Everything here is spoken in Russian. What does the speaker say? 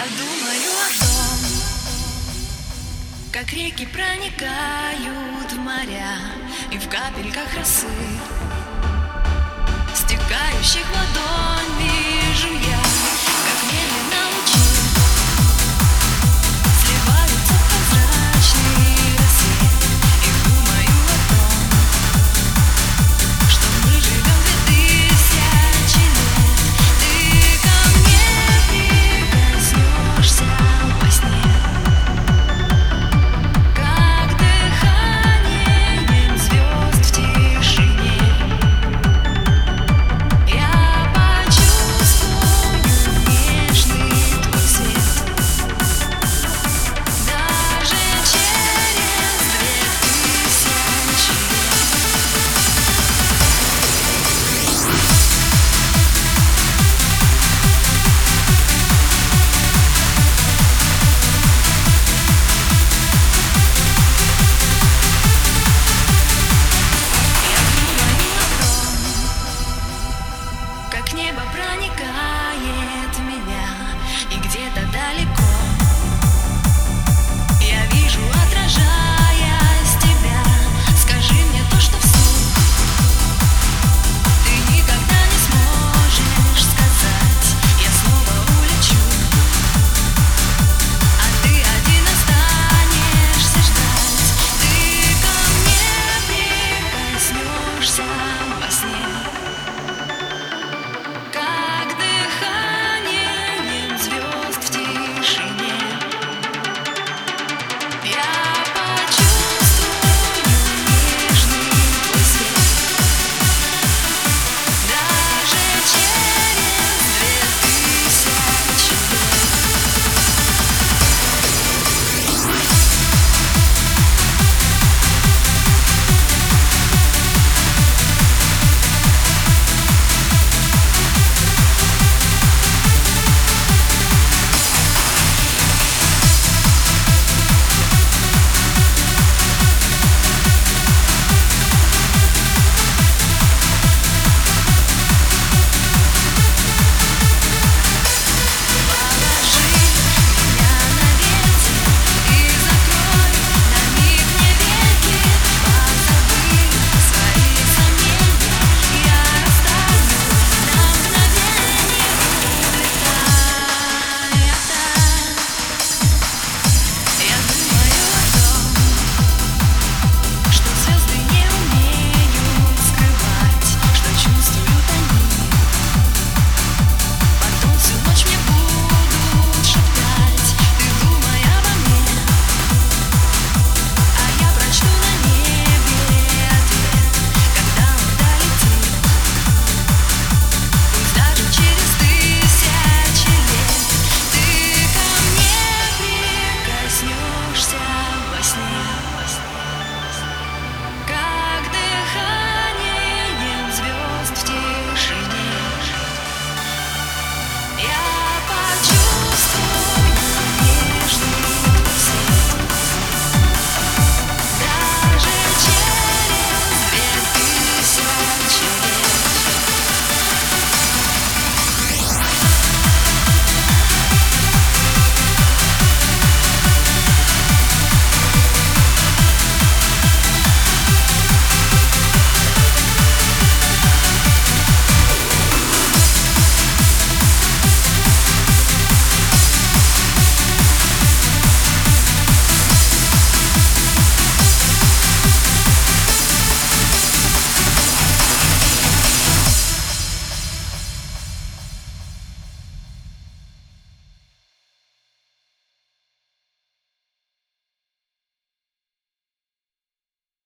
Я думаю о том, как реки проникают в моря И в капельках росы, стекающих в ладонь проникает в меня и где-то далеко я вижу отражение.